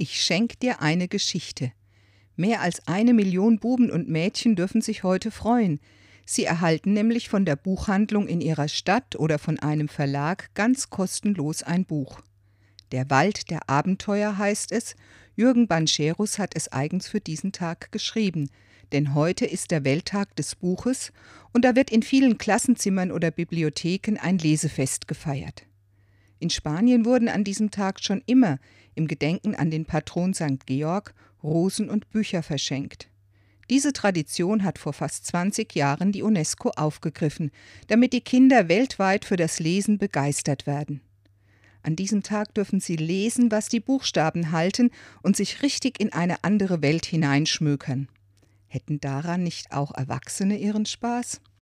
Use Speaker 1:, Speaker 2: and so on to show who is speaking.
Speaker 1: Ich schenk dir eine Geschichte. Mehr als eine Million Buben und Mädchen dürfen sich heute freuen. Sie erhalten nämlich von der Buchhandlung in ihrer Stadt oder von einem Verlag ganz kostenlos ein Buch. Der Wald der Abenteuer heißt es. Jürgen Bancherus hat es eigens für diesen Tag geschrieben. Denn heute ist der Welttag des Buches und da wird in vielen Klassenzimmern oder Bibliotheken ein Lesefest gefeiert. In Spanien wurden an diesem Tag schon immer im Gedenken an den Patron St. Georg Rosen und Bücher verschenkt. Diese Tradition hat vor fast 20 Jahren die UNESCO aufgegriffen, damit die Kinder weltweit für das Lesen begeistert werden. An diesem Tag dürfen sie lesen, was die Buchstaben halten und sich richtig in eine andere Welt hineinschmökern. Hätten daran nicht auch Erwachsene ihren Spaß?